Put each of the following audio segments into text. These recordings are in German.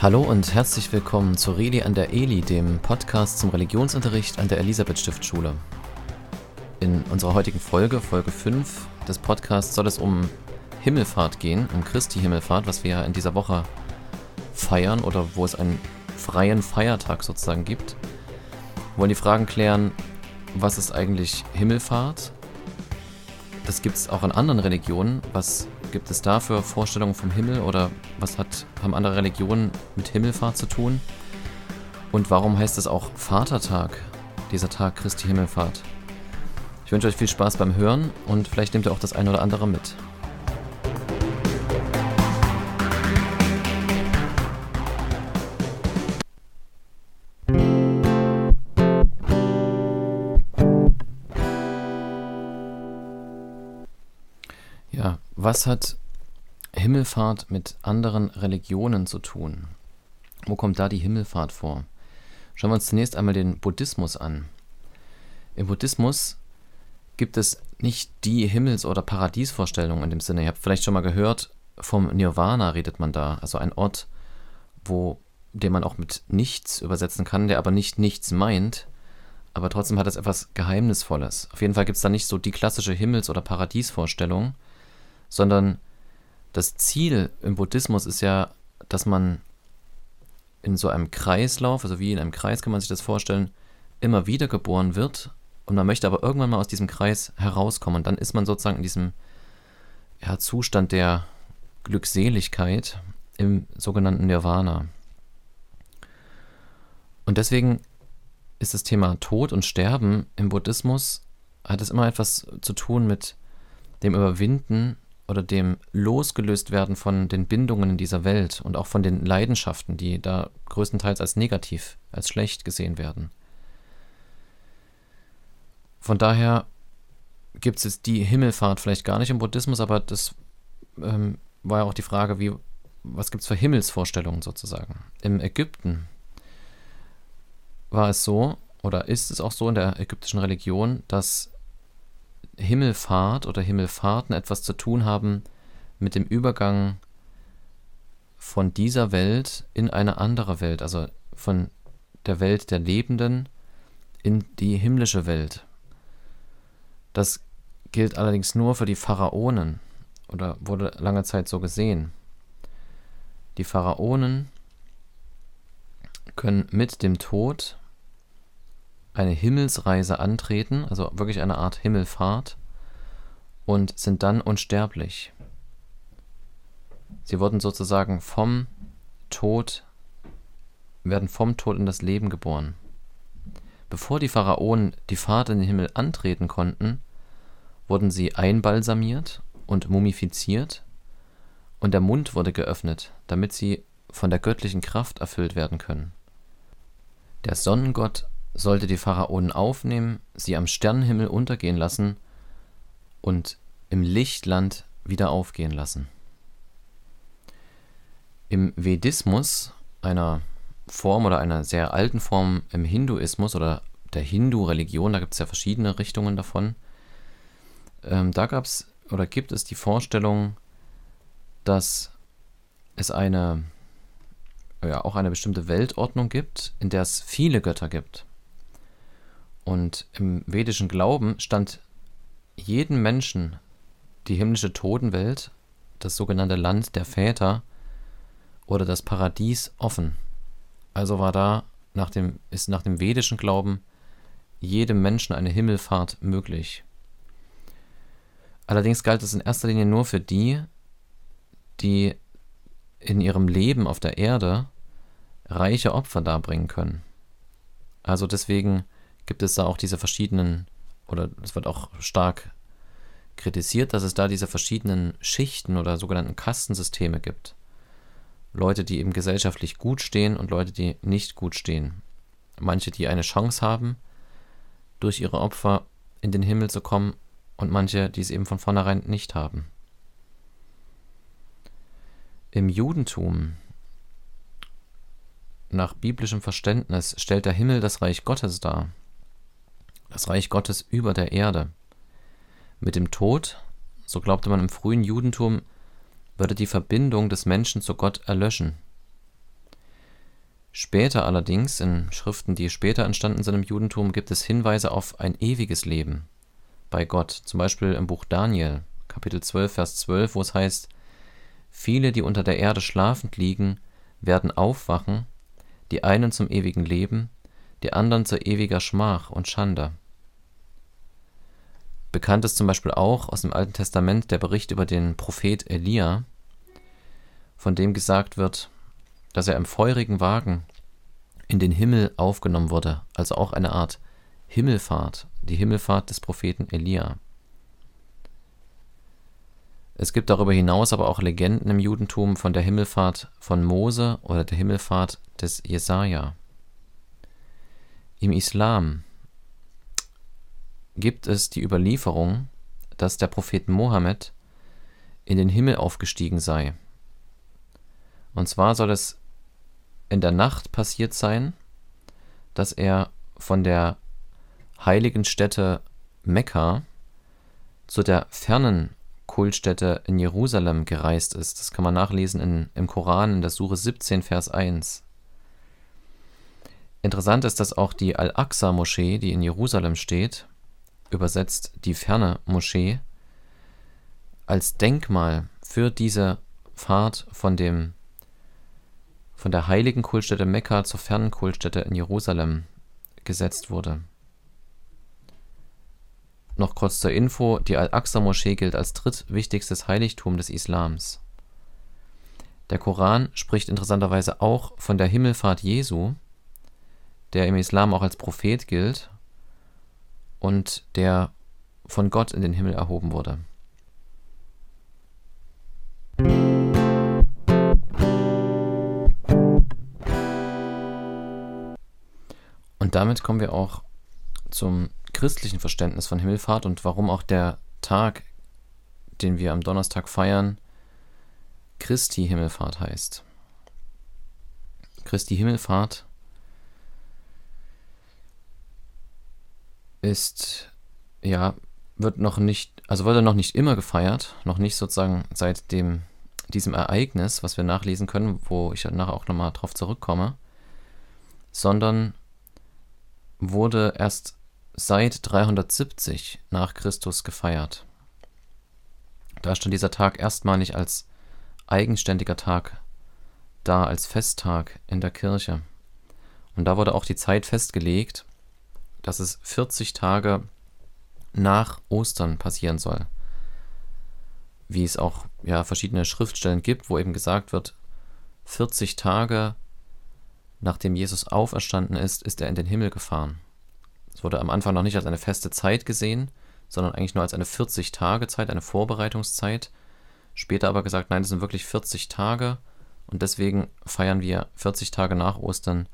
Hallo und herzlich willkommen zu Reli an der Eli, dem Podcast zum Religionsunterricht an der Elisabeth Stiftschule. In unserer heutigen Folge, Folge 5 des Podcasts, soll es um Himmelfahrt gehen, um Christi Himmelfahrt, was wir ja in dieser Woche feiern oder wo es einen freien Feiertag sozusagen gibt. Wir wollen die Fragen klären, was ist eigentlich Himmelfahrt? Das gibt es auch in anderen Religionen. Was gibt es da für Vorstellungen vom Himmel oder was hat, haben andere Religionen mit Himmelfahrt zu tun? Und warum heißt es auch Vatertag, dieser Tag Christi Himmelfahrt? Ich wünsche euch viel Spaß beim Hören und vielleicht nehmt ihr auch das eine oder andere mit. Was hat Himmelfahrt mit anderen Religionen zu tun? Wo kommt da die Himmelfahrt vor? Schauen wir uns zunächst einmal den Buddhismus an. Im Buddhismus gibt es nicht die Himmels- oder Paradiesvorstellung in dem Sinne. Ihr habt vielleicht schon mal gehört, vom Nirvana redet man da, also ein Ort, wo den man auch mit nichts übersetzen kann, der aber nicht nichts meint, aber trotzdem hat es etwas Geheimnisvolles. Auf jeden Fall gibt es da nicht so die klassische Himmels- oder Paradiesvorstellung, sondern das Ziel im Buddhismus ist ja, dass man in so einem Kreislauf, also wie in einem Kreis kann man sich das vorstellen, immer wieder geboren wird und man möchte aber irgendwann mal aus diesem Kreis herauskommen und dann ist man sozusagen in diesem ja, Zustand der Glückseligkeit im sogenannten Nirvana. Und deswegen ist das Thema Tod und Sterben im Buddhismus, hat es immer etwas zu tun mit dem Überwinden oder dem losgelöst werden von den Bindungen in dieser Welt und auch von den Leidenschaften, die da größtenteils als negativ, als schlecht gesehen werden. Von daher gibt es die Himmelfahrt vielleicht gar nicht im Buddhismus, aber das ähm, war ja auch die Frage, wie, was gibt es für Himmelsvorstellungen sozusagen. Im Ägypten war es so, oder ist es auch so in der ägyptischen Religion, dass Himmelfahrt oder Himmelfahrten etwas zu tun haben mit dem Übergang von dieser Welt in eine andere Welt, also von der Welt der Lebenden in die himmlische Welt. Das gilt allerdings nur für die Pharaonen oder wurde lange Zeit so gesehen. Die Pharaonen können mit dem Tod eine Himmelsreise antreten, also wirklich eine Art Himmelfahrt, und sind dann unsterblich. Sie wurden sozusagen vom Tod, werden vom Tod in das Leben geboren. Bevor die Pharaonen die Fahrt in den Himmel antreten konnten, wurden sie einbalsamiert und mumifiziert, und der Mund wurde geöffnet, damit sie von der göttlichen Kraft erfüllt werden können. Der Sonnengott sollte die Pharaonen aufnehmen, sie am Sternenhimmel untergehen lassen und im Lichtland wieder aufgehen lassen. Im Vedismus, einer Form oder einer sehr alten Form im Hinduismus oder der Hindu-Religion, da gibt es ja verschiedene Richtungen davon, ähm, da gab es oder gibt es die Vorstellung, dass es eine, ja, auch eine bestimmte Weltordnung gibt, in der es viele Götter gibt. Und im vedischen Glauben stand jedem Menschen die himmlische Totenwelt, das sogenannte Land der Väter oder das Paradies offen. Also war da nach dem, ist nach dem vedischen Glauben jedem Menschen eine Himmelfahrt möglich. Allerdings galt es in erster Linie nur für die, die in ihrem Leben auf der Erde reiche Opfer darbringen können. Also deswegen gibt es da auch diese verschiedenen, oder es wird auch stark kritisiert, dass es da diese verschiedenen Schichten oder sogenannten Kastensysteme gibt. Leute, die eben gesellschaftlich gut stehen und Leute, die nicht gut stehen. Manche, die eine Chance haben, durch ihre Opfer in den Himmel zu kommen und manche, die es eben von vornherein nicht haben. Im Judentum, nach biblischem Verständnis, stellt der Himmel das Reich Gottes dar das Reich Gottes über der Erde. Mit dem Tod, so glaubte man im frühen Judentum, würde die Verbindung des Menschen zu Gott erlöschen. Später allerdings, in Schriften, die später entstanden sind im Judentum, gibt es Hinweise auf ein ewiges Leben bei Gott. Zum Beispiel im Buch Daniel, Kapitel 12, Vers 12, wo es heißt, Viele, die unter der Erde schlafend liegen, werden aufwachen, die einen zum ewigen Leben, die anderen zu ewiger Schmach und Schande. Bekannt ist zum Beispiel auch aus dem Alten Testament der Bericht über den Prophet Elia, von dem gesagt wird, dass er im feurigen Wagen in den Himmel aufgenommen wurde, also auch eine Art Himmelfahrt, die Himmelfahrt des Propheten Elia. Es gibt darüber hinaus aber auch Legenden im Judentum von der Himmelfahrt von Mose oder der Himmelfahrt des Jesaja. Im Islam gibt es die Überlieferung, dass der Prophet Mohammed in den Himmel aufgestiegen sei. Und zwar soll es in der Nacht passiert sein, dass er von der heiligen Stätte Mekka zu der fernen Kultstätte in Jerusalem gereist ist. Das kann man nachlesen in, im Koran in der Sure 17, Vers 1. Interessant ist, dass auch die Al-Aqsa-Moschee, die in Jerusalem steht, übersetzt die ferne Moschee, als Denkmal für diese Fahrt von dem von der heiligen Kultstätte Mekka zur fernen Kultstätte in Jerusalem gesetzt wurde. Noch kurz zur Info, die Al-Aqsa-Moschee gilt als drittwichtigstes Heiligtum des Islams. Der Koran spricht interessanterweise auch von der Himmelfahrt Jesu, der im Islam auch als Prophet gilt und der von Gott in den Himmel erhoben wurde. Und damit kommen wir auch zum christlichen Verständnis von Himmelfahrt und warum auch der Tag, den wir am Donnerstag feiern, Christi Himmelfahrt heißt. Christi Himmelfahrt ist, ja, wird noch nicht, also wurde noch nicht immer gefeiert, noch nicht sozusagen seit dem, diesem Ereignis, was wir nachlesen können, wo ich nachher auch nochmal drauf zurückkomme, sondern wurde erst seit 370 nach Christus gefeiert. Da stand dieser Tag erstmalig als eigenständiger Tag da, als Festtag in der Kirche. Und da wurde auch die Zeit festgelegt, dass es 40 Tage nach Ostern passieren soll. Wie es auch ja, verschiedene Schriftstellen gibt, wo eben gesagt wird, 40 Tage nachdem Jesus auferstanden ist, ist er in den Himmel gefahren. Es wurde am Anfang noch nicht als eine feste Zeit gesehen, sondern eigentlich nur als eine 40-Tage-Zeit, eine Vorbereitungszeit. Später aber gesagt, nein, es sind wirklich 40 Tage und deswegen feiern wir 40 Tage nach Ostern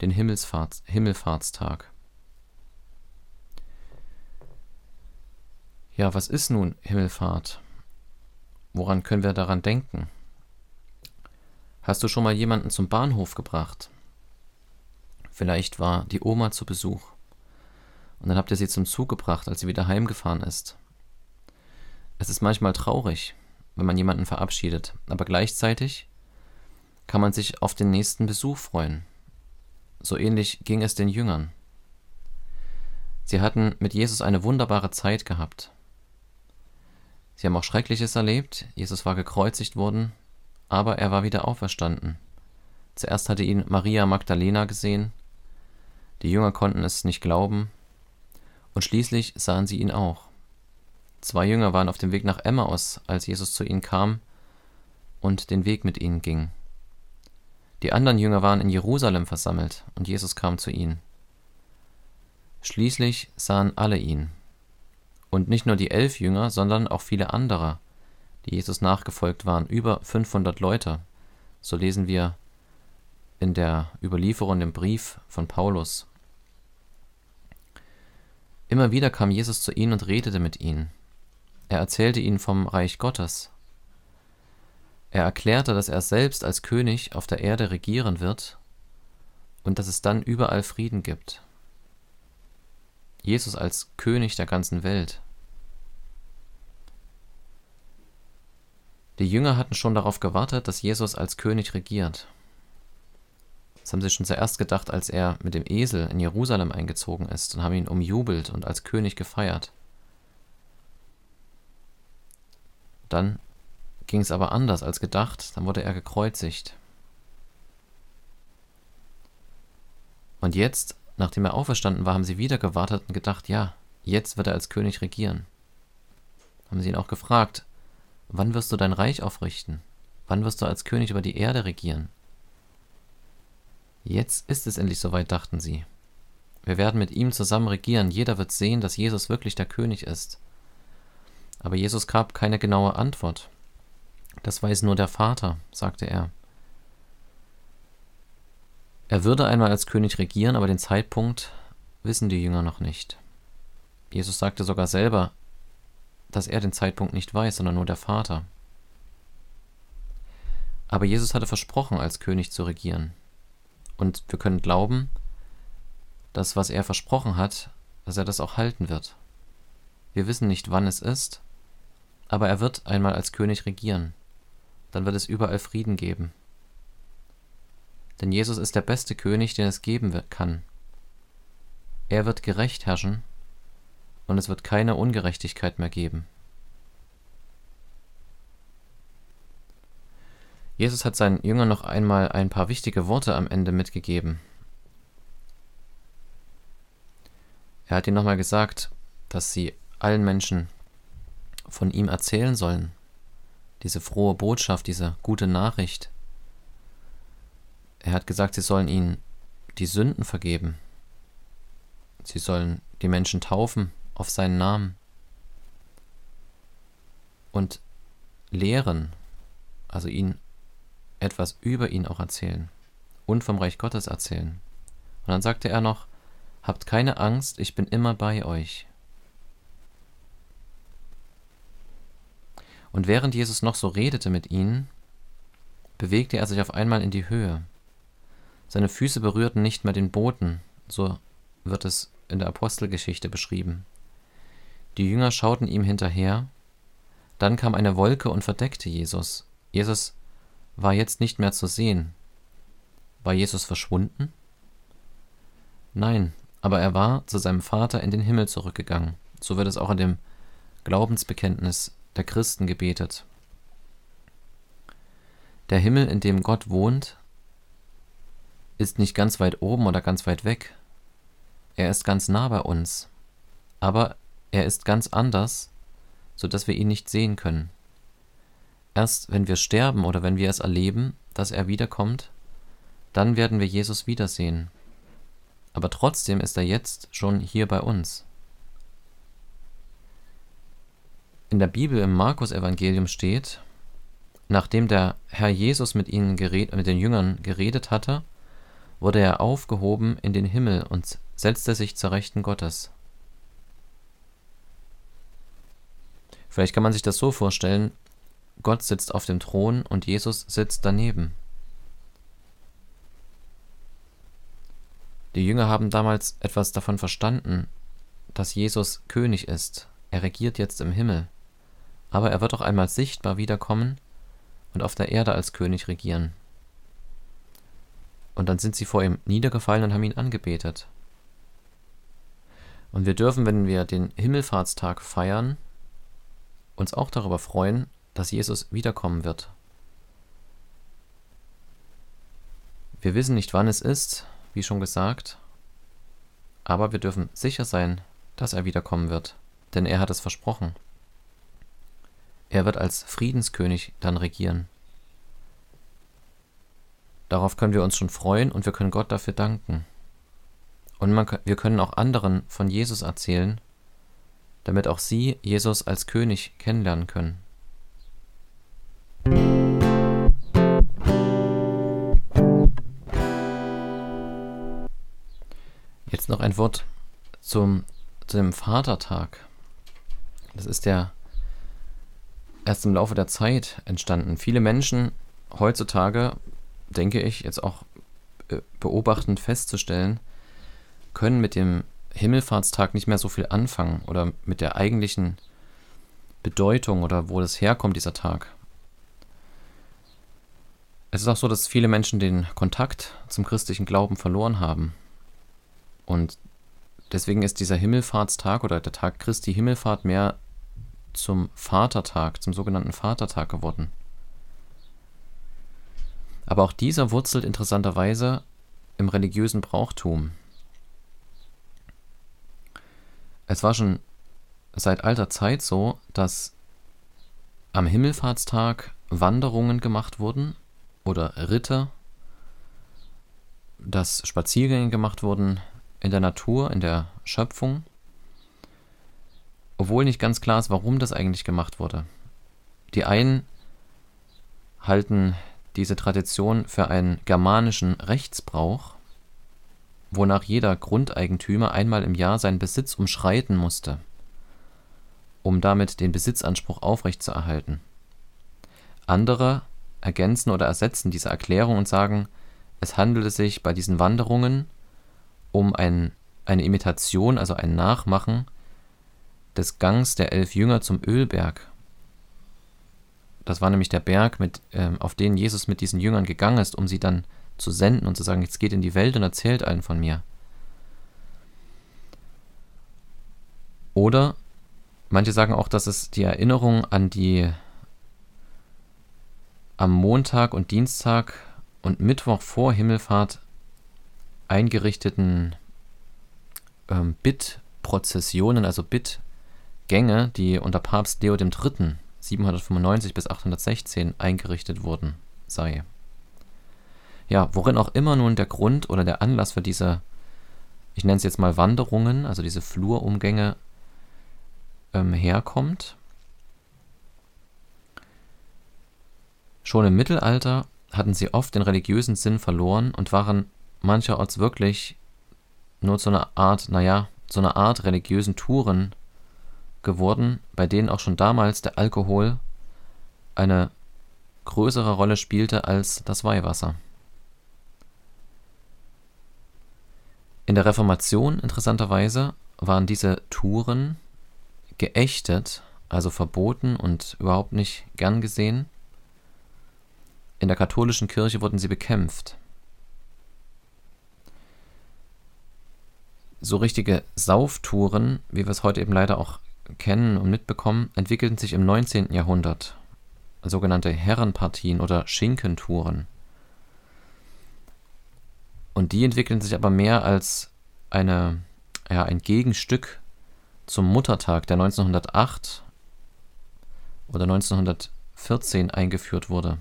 den Himmelsfahrts Himmelfahrtstag. Ja, was ist nun Himmelfahrt? Woran können wir daran denken? Hast du schon mal jemanden zum Bahnhof gebracht? Vielleicht war die Oma zu Besuch. Und dann habt ihr sie zum Zug gebracht, als sie wieder heimgefahren ist. Es ist manchmal traurig, wenn man jemanden verabschiedet, aber gleichzeitig kann man sich auf den nächsten Besuch freuen. So ähnlich ging es den Jüngern. Sie hatten mit Jesus eine wunderbare Zeit gehabt. Sie haben auch Schreckliches erlebt. Jesus war gekreuzigt worden, aber er war wieder auferstanden. Zuerst hatte ihn Maria Magdalena gesehen. Die Jünger konnten es nicht glauben, und schließlich sahen sie ihn auch. Zwei Jünger waren auf dem Weg nach Emmaus, als Jesus zu ihnen kam und den Weg mit ihnen ging. Die anderen Jünger waren in Jerusalem versammelt, und Jesus kam zu ihnen. Schließlich sahen alle ihn. Und nicht nur die elf Jünger, sondern auch viele andere, die Jesus nachgefolgt waren, über 500 Leute. So lesen wir in der Überlieferung im Brief von Paulus. Immer wieder kam Jesus zu ihnen und redete mit ihnen. Er erzählte ihnen vom Reich Gottes. Er erklärte, dass er selbst als König auf der Erde regieren wird und dass es dann überall Frieden gibt. Jesus als König der ganzen Welt. Die Jünger hatten schon darauf gewartet, dass Jesus als König regiert. Das haben sie schon zuerst gedacht, als er mit dem Esel in Jerusalem eingezogen ist und haben ihn umjubelt und als König gefeiert. Dann ging es aber anders als gedacht, dann wurde er gekreuzigt. Und jetzt, nachdem er auferstanden war, haben sie wieder gewartet und gedacht, ja, jetzt wird er als König regieren. Haben sie ihn auch gefragt, wann wirst du dein Reich aufrichten? Wann wirst du als König über die Erde regieren? Jetzt ist es endlich soweit, dachten sie. Wir werden mit ihm zusammen regieren, jeder wird sehen, dass Jesus wirklich der König ist. Aber Jesus gab keine genaue Antwort. Das weiß nur der Vater, sagte er. Er würde einmal als König regieren, aber den Zeitpunkt wissen die Jünger noch nicht. Jesus sagte sogar selber, dass er den Zeitpunkt nicht weiß, sondern nur der Vater. Aber Jesus hatte versprochen, als König zu regieren. Und wir können glauben, dass was er versprochen hat, dass er das auch halten wird. Wir wissen nicht, wann es ist, aber er wird einmal als König regieren. Dann wird es überall Frieden geben. Denn Jesus ist der beste König, den es geben kann. Er wird gerecht herrschen und es wird keine Ungerechtigkeit mehr geben. Jesus hat seinen Jüngern noch einmal ein paar wichtige Worte am Ende mitgegeben. Er hat ihnen nochmal gesagt, dass sie allen Menschen von ihm erzählen sollen. Diese frohe Botschaft, diese gute Nachricht. Er hat gesagt, sie sollen ihnen die Sünden vergeben. Sie sollen die Menschen taufen auf seinen Namen und lehren, also ihnen etwas über ihn auch erzählen und vom Reich Gottes erzählen. Und dann sagte er noch, Habt keine Angst, ich bin immer bei euch. Und während Jesus noch so redete mit ihnen, bewegte er sich auf einmal in die Höhe. Seine Füße berührten nicht mehr den Boden, so wird es in der Apostelgeschichte beschrieben. Die Jünger schauten ihm hinterher, dann kam eine Wolke und verdeckte Jesus. Jesus war jetzt nicht mehr zu sehen. War Jesus verschwunden? Nein, aber er war zu seinem Vater in den Himmel zurückgegangen. So wird es auch in dem Glaubensbekenntnis der Christen gebetet. Der Himmel, in dem Gott wohnt, ist nicht ganz weit oben oder ganz weit weg. Er ist ganz nah bei uns. Aber er ist ganz anders, so dass wir ihn nicht sehen können. Erst wenn wir sterben oder wenn wir es erleben, dass er wiederkommt, dann werden wir Jesus wiedersehen. Aber trotzdem ist er jetzt schon hier bei uns. In der Bibel im Markus-Evangelium steht, nachdem der Herr Jesus mit ihnen gered, mit den Jüngern geredet hatte, wurde er aufgehoben in den Himmel und setzte sich zur Rechten Gottes. Vielleicht kann man sich das so vorstellen, Gott sitzt auf dem Thron und Jesus sitzt daneben. Die Jünger haben damals etwas davon verstanden, dass Jesus König ist. Er regiert jetzt im Himmel. Aber er wird auch einmal sichtbar wiederkommen und auf der Erde als König regieren. Und dann sind sie vor ihm niedergefallen und haben ihn angebetet. Und wir dürfen, wenn wir den Himmelfahrtstag feiern, uns auch darüber freuen, dass Jesus wiederkommen wird. Wir wissen nicht, wann es ist, wie schon gesagt, aber wir dürfen sicher sein, dass er wiederkommen wird, denn er hat es versprochen. Er wird als Friedenskönig dann regieren. Darauf können wir uns schon freuen und wir können Gott dafür danken. Und man, wir können auch anderen von Jesus erzählen, damit auch sie Jesus als König kennenlernen können. Jetzt noch ein Wort zum, zu dem Vatertag. Das ist ja erst im Laufe der Zeit entstanden. Viele Menschen heutzutage denke ich, jetzt auch äh, beobachtend festzustellen, können mit dem Himmelfahrtstag nicht mehr so viel anfangen oder mit der eigentlichen Bedeutung oder wo das herkommt, dieser Tag. Es ist auch so, dass viele Menschen den Kontakt zum christlichen Glauben verloren haben. Und deswegen ist dieser Himmelfahrtstag oder der Tag Christi Himmelfahrt mehr zum Vatertag, zum sogenannten Vatertag geworden. Aber auch dieser wurzelt interessanterweise im religiösen Brauchtum. Es war schon seit alter Zeit so, dass am Himmelfahrtstag Wanderungen gemacht wurden oder Ritte, dass Spaziergänge gemacht wurden in der Natur, in der Schöpfung, obwohl nicht ganz klar ist, warum das eigentlich gemacht wurde. Die einen halten diese Tradition für einen germanischen Rechtsbrauch, wonach jeder Grundeigentümer einmal im Jahr seinen Besitz umschreiten musste, um damit den Besitzanspruch aufrechtzuerhalten. Andere ergänzen oder ersetzen diese Erklärung und sagen, es handelte sich bei diesen Wanderungen um ein, eine Imitation, also ein Nachmachen des Gangs der elf Jünger zum Ölberg. Das war nämlich der Berg, mit, äh, auf den Jesus mit diesen Jüngern gegangen ist, um sie dann zu senden und zu sagen, jetzt geht in die Welt und erzählt allen von mir. Oder manche sagen auch, dass es die Erinnerung an die am Montag und Dienstag und Mittwoch vor Himmelfahrt eingerichteten ähm, Bittprozessionen, also Bittgänge, die unter Papst Leo III. 795 bis 816 eingerichtet wurden, sei. Ja, worin auch immer nun der Grund oder der Anlass für diese, ich nenne es jetzt mal Wanderungen, also diese Flurumgänge ähm, herkommt. Schon im Mittelalter hatten sie oft den religiösen Sinn verloren und waren mancherorts wirklich nur zu einer Art, naja, zu einer Art religiösen Touren geworden, bei denen auch schon damals der Alkohol eine größere Rolle spielte als das Weihwasser. In der Reformation interessanterweise waren diese Touren geächtet, also verboten und überhaupt nicht gern gesehen. In der katholischen Kirche wurden sie bekämpft. So richtige Sauftouren, wie wir es heute eben leider auch kennen und mitbekommen, entwickelten sich im 19. Jahrhundert, sogenannte Herrenpartien oder Schinkentouren. Und die entwickeln sich aber mehr als eine, ja, ein Gegenstück zum Muttertag, der 1908 oder 1914 eingeführt wurde.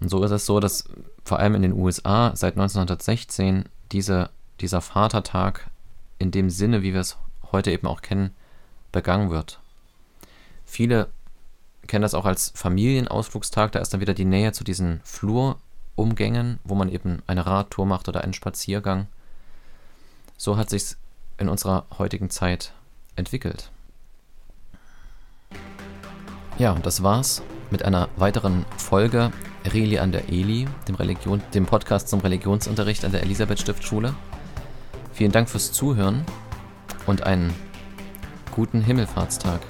Und so ist es so, dass vor allem in den USA seit 1916 diese, dieser Vatertag in dem Sinne, wie wir es heute eben auch kennen, begangen wird. Viele kennen das auch als Familienausflugstag, da ist dann wieder die Nähe zu diesen Flurumgängen, wo man eben eine Radtour macht oder einen Spaziergang. So hat sich in unserer heutigen Zeit entwickelt. Ja, und das war's mit einer weiteren Folge Reli an der Eli, dem, Religion, dem Podcast zum Religionsunterricht an der Elisabeth Stiftschule. Vielen Dank fürs Zuhören und einen guten Himmelfahrtstag.